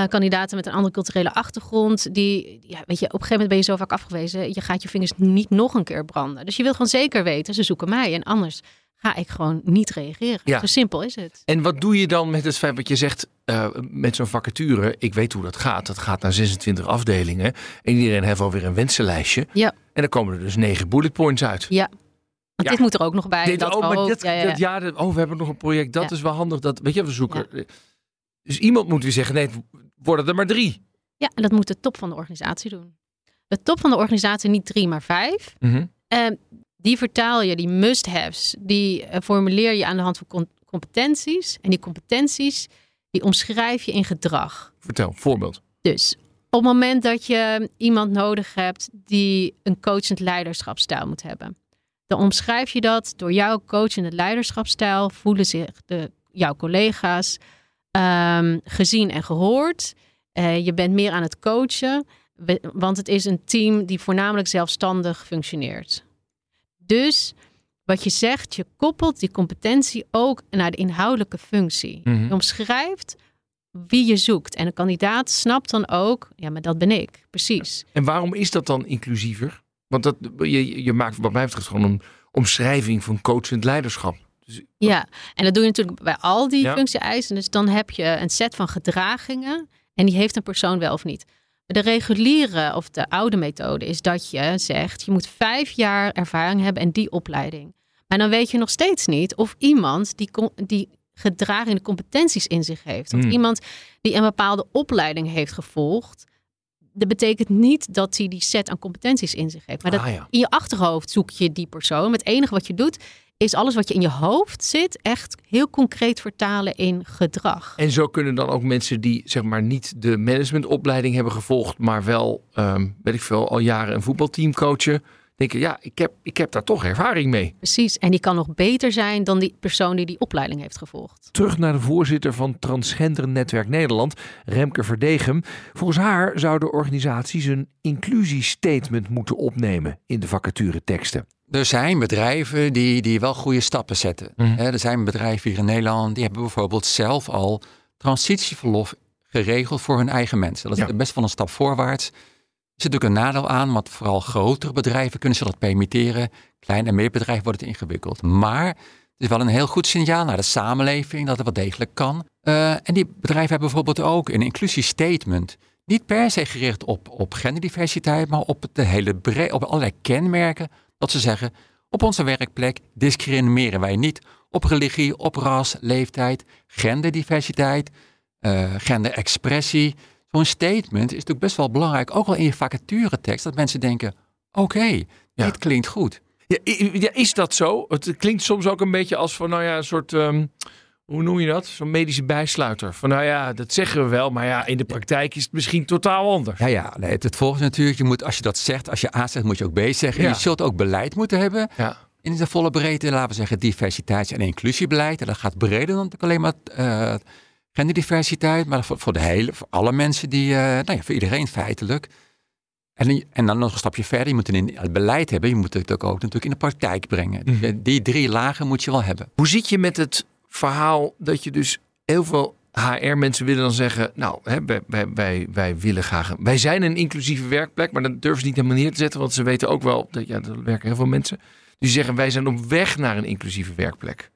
kandidaten met een andere culturele achtergrond. Die, ja, weet je, op een gegeven moment ben je zo vaak afgewezen. Je gaat je vingers niet nog een keer branden. Dus je wilt gewoon zeker weten, ze zoeken mij. En anders ga ik gewoon niet reageren. Ja. Zo simpel is het. En wat doe je dan met het feit wat je zegt eh, met zo'n vacature? Ik weet hoe dat gaat. Dat gaat naar 26 afdelingen. En iedereen heeft alweer een wensenlijstje. Ja, En dan komen er dus negen bullet points uit. ja. Want Ja. dit moet er ook nog bij. Dit- dat oh, maar dit, ja, dat- ja. oh, we hebben nog een project. Dat is wel handig. Dat, weet je, we zoeken. Dus iemand moet weer zeggen: nee, worden er maar drie. Ja, en dat moet de top van de organisatie doen. De top van de organisatie niet drie, maar vijf. Mhm. En die vertaal je, die must-haves, die eh, formuleer je aan de hand van com- competenties. En die competenties, die omschrijf je in gedrag. Vertel, voorbeeld. Dus op het moment dat je iemand nodig hebt die een coachend leiderschapsstijl moet hebben. Dan omschrijf je dat door jouw coachende leiderschapsstijl. Voelen zich de, jouw collega's ehm, gezien en gehoord. Eh, je bent meer aan het coachen. Want het is een team die voornamelijk zelfstandig functioneert. Dus wat je zegt, je koppelt die competentie ook naar de inhoudelijke functie. Mhm. Je omschrijft wie je zoekt. En een kandidaat snapt dan ook, ja, maar dat ben ik, precies. En waarom is dat dan inclusiever? Want dat, je, je maakt wat mij betreft gewoon een omschrijving van coachend leiderschap. Ja, en dat doe je natuurlijk bij al die Ja. functie-eisen. Dus dan heb je een set van gedragingen en die heeft een persoon wel of niet. De reguliere of de oude methode is dat je zegt, je moet vijf jaar ervaring hebben en die opleiding. Maar dan weet je nog steeds niet of iemand die, die gedragende competenties in zich heeft. Want Hmm. iemand die een bepaalde opleiding heeft gevolgd, dat betekent niet dat hij die set aan competenties in zich heeft. Maar dat Ah, ja. in je achterhoofd zoek je die persoon. Het enige wat je doet, is alles wat je in je hoofd zit, echt heel concreet vertalen in gedrag. En zo kunnen dan ook mensen die zeg maar niet de managementopleiding hebben gevolgd, maar wel, ehm, weet ik veel, al jaren een voetbalteam coachen, denken, ja, ik heb, ik heb daar toch ervaring mee. Precies. En die kan nog beter zijn dan die persoon die die opleiding heeft gevolgd. Terug naar de voorzitter van Transgender Netwerk Nederland, Remke Verdegem. Volgens haar zouden organisaties een inclusiestatement moeten opnemen in de vacatureteksten. Er zijn bedrijven die, die wel goede stappen zetten. Mhm. Hè, Er zijn bedrijven hier in Nederland die hebben bijvoorbeeld zelf al transitieverlof geregeld voor hun eigen mensen. Dat is Ja. best wel een stap voorwaarts. Zit natuurlijk een nadeel aan, want vooral grotere bedrijven kunnen zich dat permitteren. Klein en middenbedrijven wordt het ingewikkeld. Maar het is wel een heel goed signaal naar de samenleving dat het wel degelijk kan. Eh, en die bedrijven hebben bijvoorbeeld ook een inclusiestatement. Niet per se gericht op, op genderdiversiteit, maar op, de hele op allerlei kenmerken. Dat ze zeggen, op onze werkplek discrimineren wij niet op religie, op ras, leeftijd, genderdiversiteit, eh, genderexpressie. Zo'n statement is natuurlijk best wel belangrijk, ook al in je vacaturetekst, dat mensen denken, oké, Ja. dit klinkt goed. Ja, is dat zo? Het klinkt soms ook een beetje als van, nou ja, een soort, ehm, hoe noem je dat? Zo'n medische bijsluiter. Van, nou ja, dat zeggen we wel, maar ja, in de praktijk is het misschien totaal anders. Ja, ja, nee, het, het volgt natuurlijk, je moet, als je dat zegt, als je A zegt, moet je ook B zeggen. Ja. Je zult ook beleid moeten hebben. Ja. in de volle breedte, laten we zeggen, diversiteits- en inclusiebeleid. En dat gaat breder dan alleen maar eh, genderdiversiteit, maar voor, voor de hele, voor alle mensen die, eh, nou ja, voor iedereen feitelijk. En, en dan nog een stapje verder, je moet het in het beleid hebben, je moet het ook, ook natuurlijk in de praktijk brengen. Dus, eh, Die drie lagen moet je wel hebben. Hoe zit je met het verhaal dat je dus heel veel HR-mensen willen dan zeggen, nou, hè, wij, wij, willen graag, wij zijn een inclusieve werkplek, maar dat durven ze niet helemaal neer te zetten, want ze weten ook wel, dat ja, er werken heel veel mensen. Die zeggen, wij zijn op weg naar een inclusieve werkplek.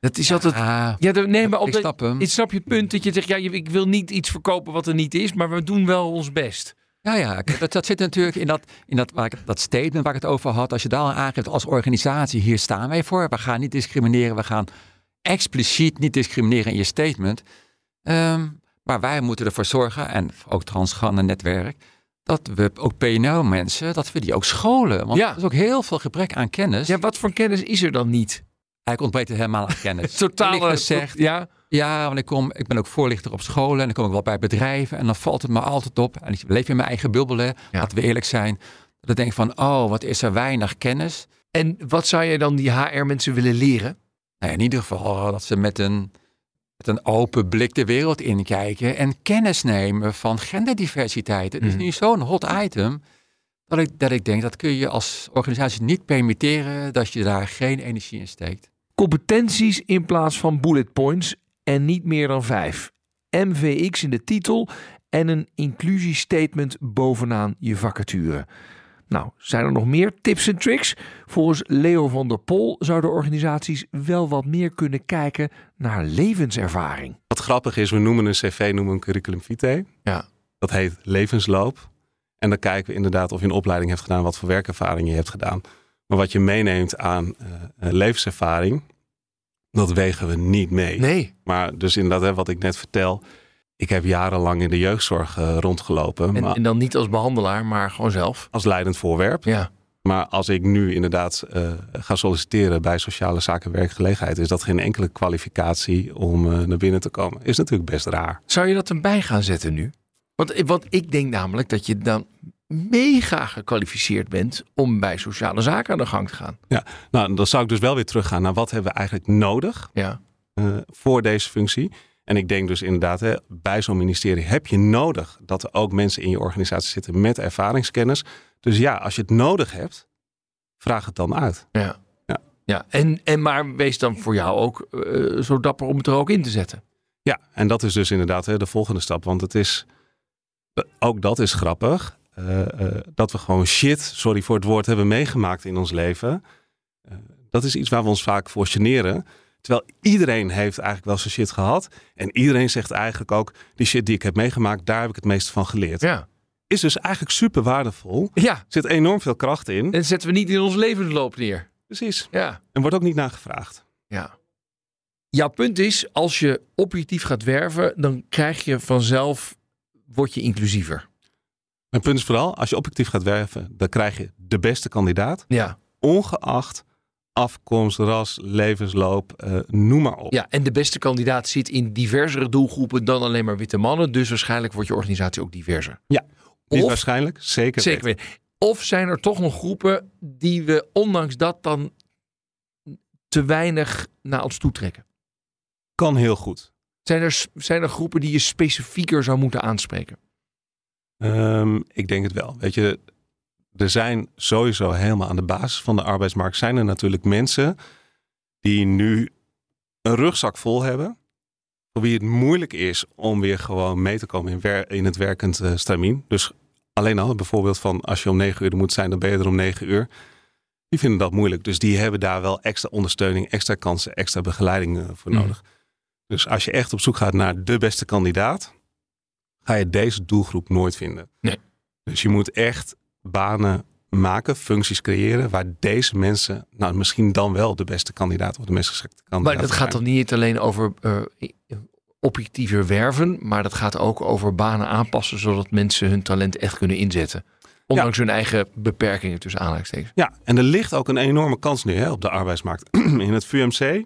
Dat is altijd, ja, nee, maar op ik de, snap hem. ik snap je punt dat je zegt, ja, ik wil niet iets verkopen wat er niet is, maar we doen wel ons best. Ja, ja, dat, dat zit natuurlijk in dat, in dat, waar ik, dat statement waar ik het over had. Als je daar al aangeeft als organisatie, hier staan wij voor. We gaan niet discrimineren, we gaan expliciet niet discrimineren in je statement. Ehm, maar wij moeten ervoor zorgen, en ook transgender netwerk, dat we ook PNO-mensen, dat we die ook scholen. Want Ja. er is ook heel veel gebrek aan kennis. Ja, wat voor kennis is er dan niet? Eigenlijk ontbreekt er helemaal aan kennis. *laughs* Gezegd, ja, ja, want ik, kom, ik ben ook voorlichter op scholen en dan kom ik wel bij bedrijven. En dan valt het me altijd op. En ik leef in mijn eigen bubbel, hè, Ja. laten we eerlijk zijn. Dat ik denk van, oh, wat is er weinig kennis. En wat zou je dan die HR-mensen willen leren? Nou ja, in ieder geval dat ze met een, met een open blik de wereld inkijken. En kennis nemen van genderdiversiteit. Het is Mhm. nu zo'n hot item. Dat ik, dat ik denk, dat kun je als organisatie niet permitteren dat je daar geen energie in steekt. Competenties in plaats van bullet points en niet meer dan vijf. MVX in de titel en een inclusiestatement bovenaan je vacature. Nou, zijn er nog meer tips en tricks? Volgens Leo van der Pol zouden organisaties wel wat meer kunnen kijken naar levenservaring. Wat grappig is, we noemen een cv noemen een curriculum vitae. Ja. Dat heet levensloop. En dan kijken we inderdaad of je een opleiding hebt gedaan, wat voor werkervaring je hebt gedaan. Maar wat je meeneemt aan eh, eh, levenservaring, dat wegen we niet mee. Nee. Maar dus inderdaad, hè, wat ik net vertel. Ik heb jarenlang in de jeugdzorg eh, rondgelopen. En, maar en dan niet als behandelaar, maar gewoon zelf. als leidend voorwerp. Ja. Maar als ik nu inderdaad ga solliciteren bij sociale zaken en werkgelegenheid, is dat geen enkele kwalificatie om naar binnen te komen. Is natuurlijk best raar. Zou je dat erbij gaan zetten nu? Want, want ik denk namelijk dat je dan mega gekwalificeerd bent om bij sociale zaken aan de gang te gaan. Nou, dan zou ik dus wel weer teruggaan naar wat hebben we eigenlijk nodig Ja. eh, voor deze functie. En ik denk dus inderdaad, hè, bij zo'n ministerie heb je nodig dat er ook mensen in je organisatie zitten met ervaringskennis. Dus ja, als je het nodig hebt, vraag het dan uit. Ja. Ja. ja. En, en maar wees dan voor jou ook eh, zo dapper om het er ook in te zetten. Ja, en dat is dus inderdaad hè, de volgende stap. Want het is, ook dat is grappig, eh, eh, dat we gewoon shit, sorry voor het woord, hebben meegemaakt in ons leven. Eh, dat is iets waar we ons vaak voor generen. Terwijl iedereen heeft eigenlijk wel zijn shit gehad. En iedereen zegt eigenlijk ook, die shit die ik heb meegemaakt, daar heb ik het meeste van geleerd. Ja. Is dus eigenlijk super waardevol. Ja. Zit enorm veel kracht in. En zetten we niet in ons levensloop neer. Precies. Ja. En wordt ook niet nagevraagd. Ja. Jouw punt is, als je objectief gaat werven, dan krijg je vanzelf, word je inclusiever. Mijn punt is vooral, als je objectief gaat werven, dan krijg je de beste kandidaat. Ja. ongeacht afkomst, ras, levensloop, eh, noem maar op. Ja, en de beste kandidaat zit in diversere doelgroepen dan alleen maar witte mannen. Dus waarschijnlijk wordt je organisatie ook diverser. Ja, niet Of- waarschijnlijk, zeker, Zeker weten. Of zijn er toch nog groepen die we ondanks dat dan te weinig naar ons toe trekken? Kan heel goed. Zijn er, zijn er groepen die je specifieker zou moeten aanspreken? Ehm, ik denk het wel. Weet je, er zijn sowieso helemaal aan de basis van de arbeidsmarkt zijn er natuurlijk mensen die nu een rugzak vol hebben. Voor wie het moeilijk is om weer gewoon mee te komen in, wer- in het werkend uh, stramien. Dus alleen al bijvoorbeeld van als je om negen uur er moet zijn, dan ben je er om negen uur. Die vinden dat moeilijk. Dus die hebben daar wel extra ondersteuning, extra kansen, extra begeleiding uh, voor Mhm. nodig. Dus als je echt op zoek gaat naar de beste kandidaat, ga je deze doelgroep nooit vinden. Nee. Dus je moet echt banen maken, functies creëren, waar deze mensen, nou misschien dan wel de beste kandidaat of de meest geschikte kandidaat Maar dat gaat dan niet alleen over eh, objectiever werven, maar dat gaat ook over banen aanpassen, zodat mensen hun talent echt kunnen inzetten. Ondanks hun eigen beperkingen tussen aanhalingstekens. Ja, en er ligt ook een enorme kans nu hè, op de arbeidsmarkt. *clears throat* In het VUMC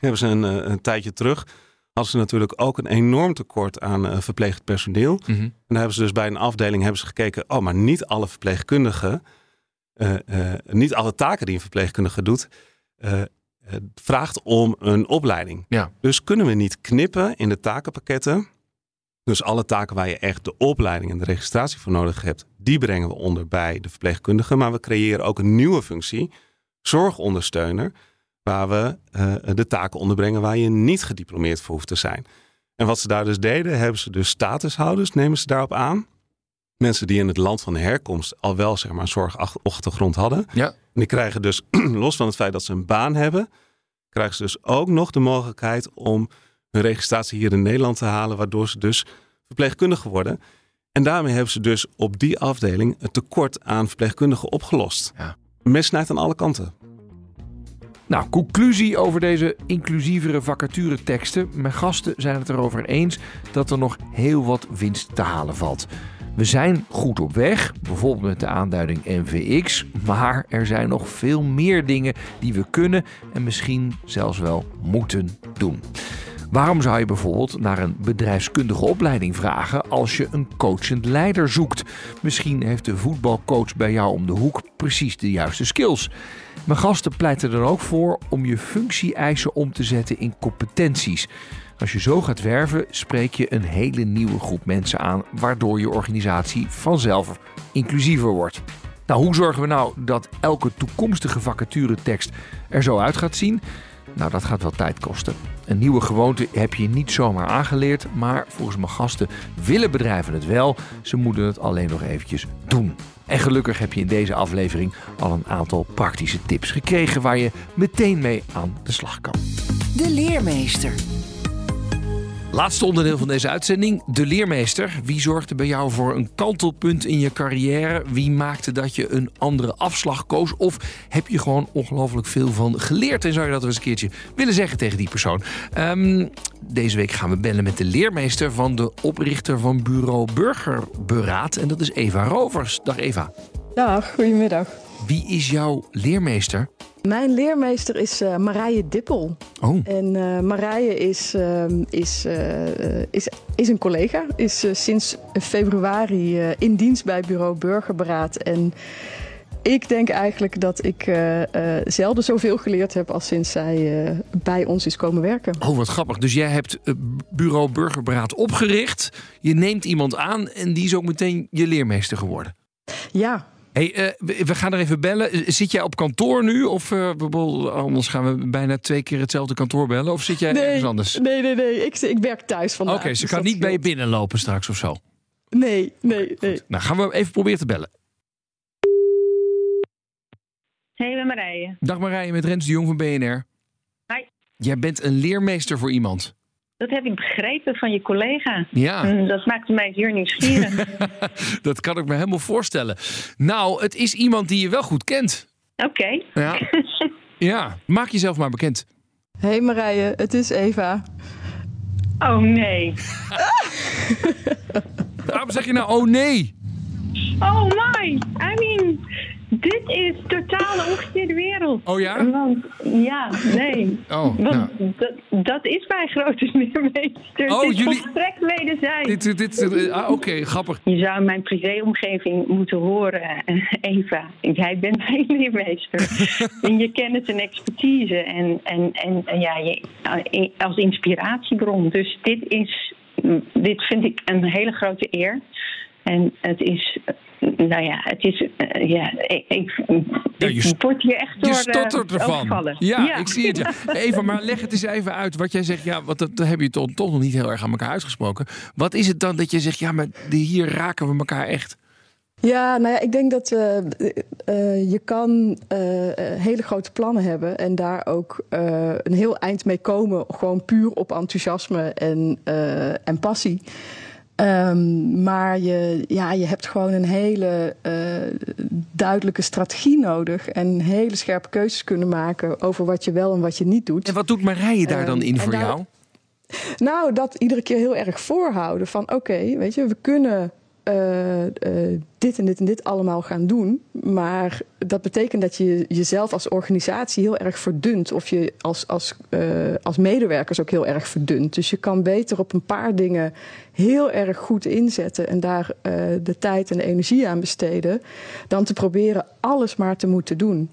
hebben ze een, eh, een tijdje terug, hadden ze natuurlijk ook een enorm tekort aan eh, verpleegd personeel. Mhm. En daar hebben ze dus bij een afdeling hebben ze gekeken, oh, maar niet alle verpleegkundigen, eh, niet alle taken die een verpleegkundige doet, vraagt om een opleiding. Ja. Dus kunnen we niet knippen in de takenpakketten? Dus alle taken waar je echt de opleiding en de registratie voor nodig hebt, die brengen we onder bij de verpleegkundige. Maar we creëren ook een nieuwe functie, zorgondersteuner, waar we eh, de taken onderbrengen waar je niet gediplomeerd voor hoeft te zijn. En wat ze daar dus deden, hebben ze dus statushouders, nemen ze daarop aan. Mensen die in het land van herkomst al wel zeg maar, een zorgachtergrond hadden. Ja. En die krijgen dus, *clears throat* los van het feit dat ze een baan hebben, krijgen ze dus ook nog de mogelijkheid om hun registratie hier in Nederland te halen, waardoor ze dus verpleegkundige worden. En daarmee hebben ze dus op die afdeling het tekort aan verpleegkundigen opgelost. Ja. Mes snijdt aan alle kanten. Nou, conclusie over deze inclusievere vacatureteksten. Mijn gasten zijn het erover eens dat er nog heel wat winst te halen valt. We zijn goed op weg, bijvoorbeeld met de aanduiding NVX, maar er zijn nog veel meer dingen die we kunnen en misschien zelfs wel moeten doen. Waarom zou je bijvoorbeeld naar een bedrijfskundige opleiding vragen als je een coachend leider zoekt? Misschien heeft de voetbalcoach bij jou om de hoek precies de juiste skills. Mijn gasten pleiten er ook voor om je functie-eisen om te zetten in competenties. Als je zo gaat werven, spreek je een hele nieuwe groep mensen aan, waardoor je organisatie vanzelf inclusiever wordt. Nou, hoe zorgen we nou dat elke toekomstige vacaturetekst er zo uit gaat zien? Nou, dat gaat wel tijd kosten. Een nieuwe gewoonte heb je niet zomaar aangeleerd, maar volgens mijn gasten willen bedrijven het wel. Ze moeten het alleen nog eventjes doen. En gelukkig heb je in deze aflevering al een aantal praktische tips gekregen waar je meteen mee aan de slag kan. De leermeester. Laatste onderdeel van deze uitzending, de leermeester. Wie zorgde bij jou voor een kantelpunt in je carrière? Wie maakte dat je een andere afslag koos? Of heb je gewoon ongelooflijk veel van geleerd? En zou je dat wel eens een keertje willen zeggen tegen die persoon? Ehm, deze week gaan we bellen met de leermeester van de oprichter van bureau Burgerberaad. En dat is Eva Rovers. Dag Eva. Dag, goedemiddag. Wie is jouw leermeester? Mijn leermeester is eh, Marije Dippel. Oh. En eh, Marije is, ehm, is, eh, is, is een collega. Is sinds februari in dienst bij bureau Burgerberaad. En ik denk eigenlijk dat ik eh, zelden zoveel geleerd heb als sinds zij bij ons is komen werken. Oh, wat grappig. Dus jij hebt bureau Burgerberaad opgericht. Je neemt iemand aan en die is ook meteen je leermeester geworden. Ja, Hey, eh, we gaan er even bellen. Eh, Zit jij op kantoor nu? Of eh, anders gaan we bijna twee keer hetzelfde kantoor bellen? Of zit jij ergens anders? nee, nee, nee. Ik, ik werk thuis Oké, vandaag. ze dus kan niet bij je binnenlopen straks of zo. Nee, nee, nee. Nou, gaan we even proberen te bellen. Hey, ik ben Marije. Dag Marije, met Rens de Jong van BNR. Hi. Jij bent een leermeester voor iemand. Dat heb ik begrepen van je collega. Ja. Mm, Dat maakte mij zeer nieuwsgierig. *laughs* Dat kan ik me helemaal voorstellen. Nou, het is iemand die je wel goed kent. Oké. Ja. *laughs* Ja, maak jezelf maar bekend. Hey Marije, het is Eva. Oh nee. Waarom zeg je nou, oh nee? Oh my. I mean, Dit is totaal de omgekeerde wereld. Oh ja? Want, ja, nee. Oh, Want nou. dat, dat is mijn grote *laughs* leermeester. Oh, Het jullie- volstrekt wederzijds. Dit, dit, dit- ah, Oké, grappig. Je zou mijn privéomgeving moeten horen, eh, Eva. Jij bent *laughs* mijn leermeester. in je kennis en expertise. En, en, en, en ja, je, eh, als inspiratiebron. Dus dit, is, dit vind ik een hele grote eer. En het is, nou ja, het is, eh, ja, ik, ik, Ja, je word hier echt door Je stottert eh, ervan. overvallen. Ja, ik zie het. Ja. *laughs* Eva, maar leg het eens even uit. Wat jij zegt, ja, wat dat, dat heb je toch, toch nog niet heel erg aan elkaar uitgesproken. Wat is het dan dat je zegt, ja, maar die- hier raken we elkaar echt? Ja, nou ja, ik denk dat eh, eh, je kan hele grote plannen hebben en daar ook eh, een heel eind mee komen, gewoon puur op enthousiasme en, eh, en passie. Ehm, maar je, ja, je hebt gewoon een hele eh, duidelijke strategie nodig en hele scherpe keuzes kunnen maken over wat je wel en wat je niet doet. En wat doet Marije daar Ehm, dan in voor jou? Nou, dat iedere keer heel erg voorhouden van oké, weet je, we kunnen eh, eh, dit en dit en dit allemaal gaan doen. Maar dat betekent dat je jezelf als organisatie heel erg verdunt. Of je als, als, eh, als medewerkers ook heel erg verdunt. Dus je kan beter op een paar dingen heel erg goed inzetten en daar de tijd en de energie aan besteden. Dan te proberen alles maar te moeten doen.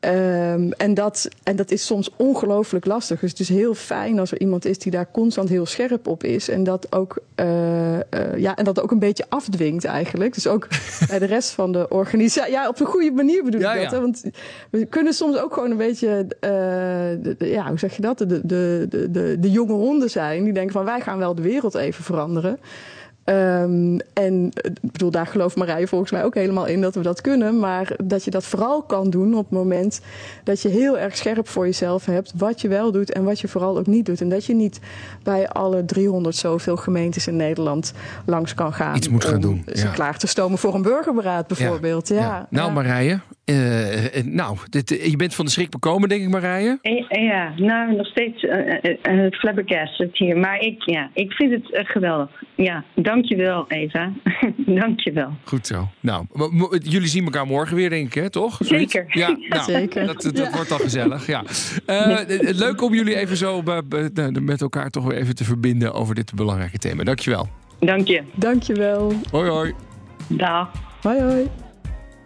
Ehm, en, dat, en dat is soms ongelooflijk lastig. Dus het is heel fijn als er iemand is die daar constant heel scherp op is. En dat ook, eh, eh, ja, en dat ook een beetje afdwingt eigenlijk. Dus ook *laughs* bij de rest van de organisatie. Ja, op een goede manier bedoel Ja, ik dat. ja. Hè? Want we kunnen soms ook gewoon een beetje, eh, de- de- ja, hoe zeg je dat? De, de, de, de, de jonge honden zijn. Die denken van wij gaan wel de wereld even veranderen. Ehm, en eh, ik bedoel, daar gelooft Marije volgens mij ook helemaal in dat we dat kunnen. Maar dat je dat vooral kan doen op het moment dat je heel erg scherp voor jezelf hebt wat je wel doet en wat je vooral ook niet doet. En dat je niet bij alle 300 zoveel gemeentes in Nederland langs kan gaan. Iets moet gaan doen, Ze ja. klaar te stomen voor een burgerberaad bijvoorbeeld. Ja. Nou, ja. Marije, eh, eh, nou, dit, eh, je bent van de schrik bekomen, denk ik, Marije. Ja, nou, nog steeds eh, flabbergasted hier. Maar ik, ja, ik vind het geweldig. Ja, dankjewel Eva. *laughs* dankjewel. Goed zo. Nou, jullie zien elkaar morgen weer, denk ik, hè? toch? Zoiets? Zeker. Ja, *laughs* nou, Zeker. Dat, dat wordt dan gezellig, ja. Leuk om jullie even zo met elkaar toch weer even te verbinden over dit belangrijke thema. Dankjewel. Dank je. Dankjewel. Hoi, hoi. Dag. Hoi hoi.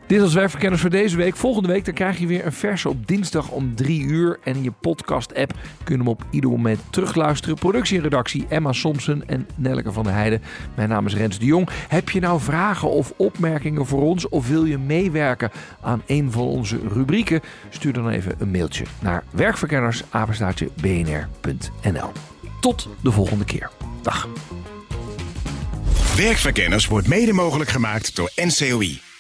Dit was Werkverkenners voor deze week. Volgende week dan krijg je weer een verse op dinsdag om drie uur. En in je podcast-app kun je hem op ieder moment terugluisteren. Productie en redactie Emma Somsen en Nelleke van der Heijden. Mijn naam is Rens de Jong. Heb je nou vragen of opmerkingen voor ons? Of wil je meewerken aan een van onze rubrieken? Stuur dan even een mailtje naar werkverkenners@bnr.nl. Tot de volgende keer. Dag. Werkverkenners wordt mede mogelijk gemaakt door NCOI,